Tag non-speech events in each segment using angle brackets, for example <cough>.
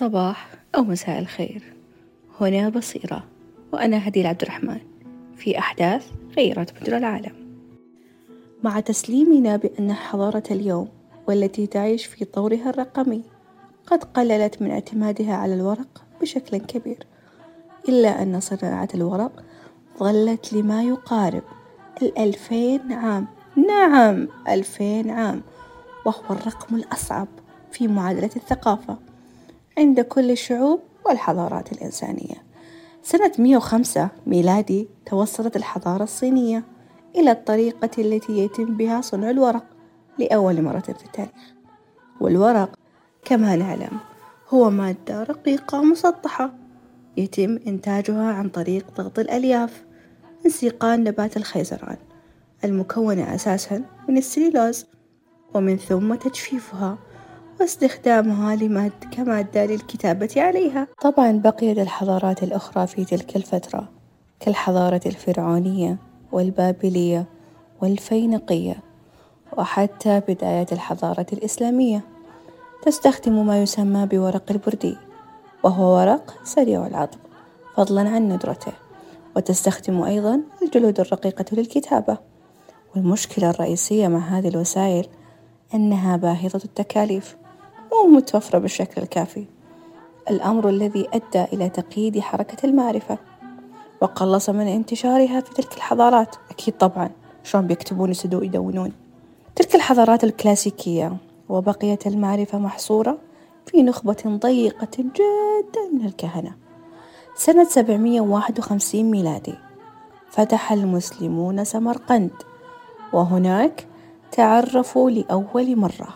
صباح أو مساء الخير. هنا بصيرة وأنا هديل عبد الرحمن. في أحداث غيرت مجرى العالم. مع تسليمنا بأن حضارة اليوم والتي تعيش في طورها الرقمي قد قللت من اعتمادها على الورق بشكل كبير إلا أن صناعة الورق ظلت لما يقارب الألفين عام. نعم ألفين عام وهو الرقم الأصعب في معادلة الثقافة. عند كل الشعوب والحضارات الإنسانية. سنة 105 ميلادي توصلت الحضارة الصينية إلى الطريقة التي يتم بها صنع الورق لأول مرة في التاريخ. والورق كما نعلم هو مادة رقيقة مسطحة يتم إنتاجها عن طريق ضغط الألياف من سيقان نبات الخيزران المكونة أساسا من السليلوز ومن ثم تجفيفها واستخدامها لماد كمادة للكتابة عليها. طبعا بقيت الحضارات الأخرى في تلك الفترة كالحضارة الفرعونية والبابلية والفينيقية وحتى بداية الحضارة الإسلامية. تستخدم ما يسمى بورق البردي وهو ورق سريع العضب فضلا عن ندرته. وتستخدم أيضا الجلود الرقيقة للكتابة. والمشكلة الرئيسية مع هذه الوسائل أنها باهظة التكاليف. مو متوفرة بالشكل الكافي. الأمر الذي أدى إلى تقييد حركة المعرفة وقلص من انتشارها في تلك الحضارات. أكيد طبعا شلون بيكتبون يسدوا يدونون. تلك الحضارات الكلاسيكية وبقيت المعرفة محصورة في نخبة ضيقة جدا من الكهنة. سنة 751 ميلادي فتح المسلمون سمرقند وهناك تعرفوا لأول مرة.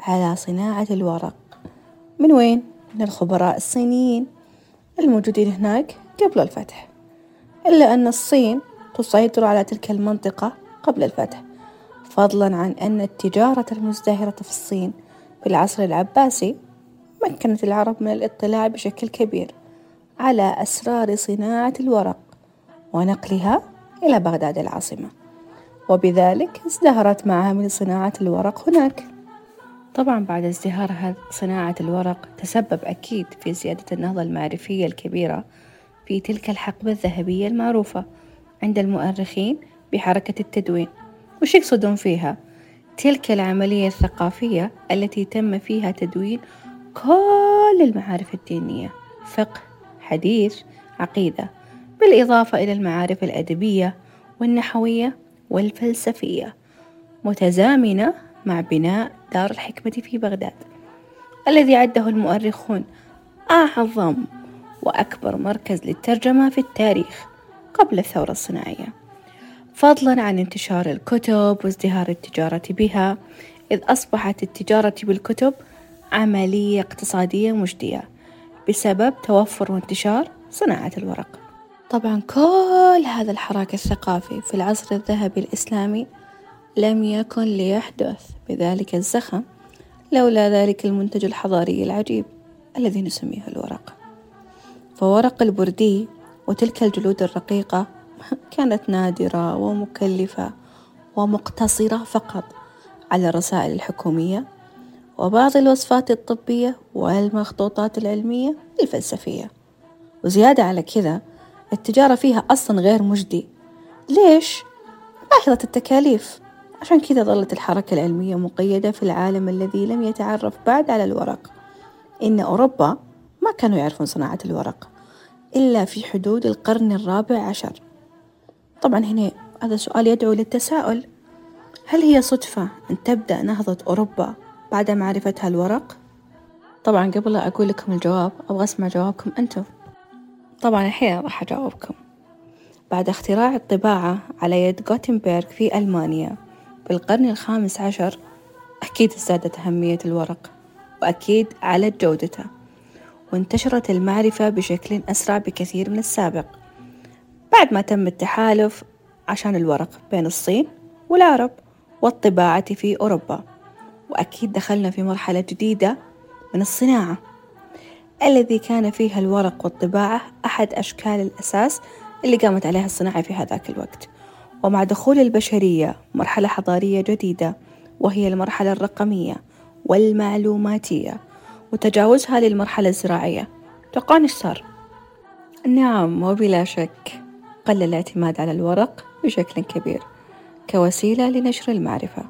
على صناعة الورق. من وين؟ من الخبراء الصينيين الموجودين هناك قبل الفتح. إلا أن الصين تسيطر على تلك المنطقة قبل الفتح فضلا عن أن التجارة المزدهرة في الصين في العصر العباسي مكنت العرب من الاطلاع بشكل كبير على أسرار صناعة الورق ونقلها إلى بغداد العاصمة. وبذلك ازدهرت معامل صناعة الورق هناك. طبعا بعد ازدهار صناعة الورق تسبب أكيد في زيادة النهضة المعرفية الكبيرة في تلك الحقبة الذهبية المعروفة عند المؤرخين بحركة التدوين وش يقصدون فيها؟ تلك العملية الثقافية التي تم فيها تدوين كل المعارف الدينية فقه حديث عقيدة بالإضافة إلى المعارف الأدبية والنحوية والفلسفية متزامنة مع بناء دار الحكمة في بغداد الذي عده المؤرخون أعظم وأكبر مركز للترجمة في التاريخ قبل الثورة الصناعية. فضلا عن انتشار الكتب وازدهار التجارة بها إذ أصبحت التجارة بالكتب عملية اقتصادية مجدية بسبب توفر وانتشار صناعة الورق. طبعا كل هذا الحراك الثقافي في العصر الذهبي الإسلامي لم يكن ليحدث بذلك الزخم لولا ذلك المنتج الحضاري العجيب الذي نسميه الورق. فورق البردي وتلك الجلود الرقيقة <laughs> كانت نادرة ومكلفة ومقتصرة فقط على الرسائل الحكومية وبعض الوصفات الطبية والمخطوطات العلمية الفلسفية. وزيادة على كذا التجارة فيها أصلا غير مجدي. ليش؟ باهظة التكاليف. عشان كذا ظلت الحركة العلمية مقيدة في العالم الذي لم يتعرف بعد على الورق. إن أوروبا ما كانوا يعرفون صناعة الورق إلا في حدود القرن الرابع عشر. طبعا هنا هذا سؤال يدعو للتساؤل. هل هي صدفة أن تبدأ نهضة أوروبا بعد معرفتها الورق؟ طبعا قبل لا أقول لكم الجواب أبغى أسمع جوابكم أنتم. طبعا الحين راح أجاوبكم. بعد اختراع الطباعة على يد غوتنبرغ في ألمانيا بالقرن الخامس عشر أكيد ازدادت أهمية الورق وأكيد علت جودته وانتشرت المعرفة بشكل أسرع بكثير من السابق. بعد ما تم التحالف عشان الورق بين الصين والعرب والطباعة في أوروبا وأكيد دخلنا في مرحلة جديدة من الصناعة. الذي كان فيها الورق والطباعة أحد أشكال الأساس اللي قامت عليها الصناعة في هذاك الوقت. ومع دخول البشرية مرحلة حضارية جديدة وهي المرحلة الرقمية والمعلوماتية وتجاوزها للمرحلة الزراعية. توقعون إيش صار؟ نعم وبلا شك. قل الاعتماد على الورق بشكل كبير كوسيلة لنشر المعرفة.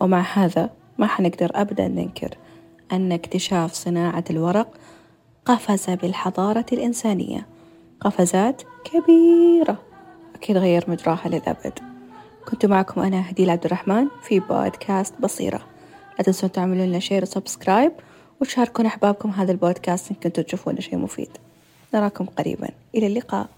ومع هذا ما حنقدر أبدا ننكر أن اكتشاف صناعة الورق قفز بالحضارة الإنسانية قفزات كبيرة. أكيد غير مجراها للأبد. كنت معكم أنا هديل عبد الرحمن في بودكاست بصيرة. لا تنسون تعملون لنا share و subscribe وتشاركون أحبابكم هذا البودكاست إن كنتوا تشوفون شيء مفيد. نراكم قريبا. إلى اللقاء.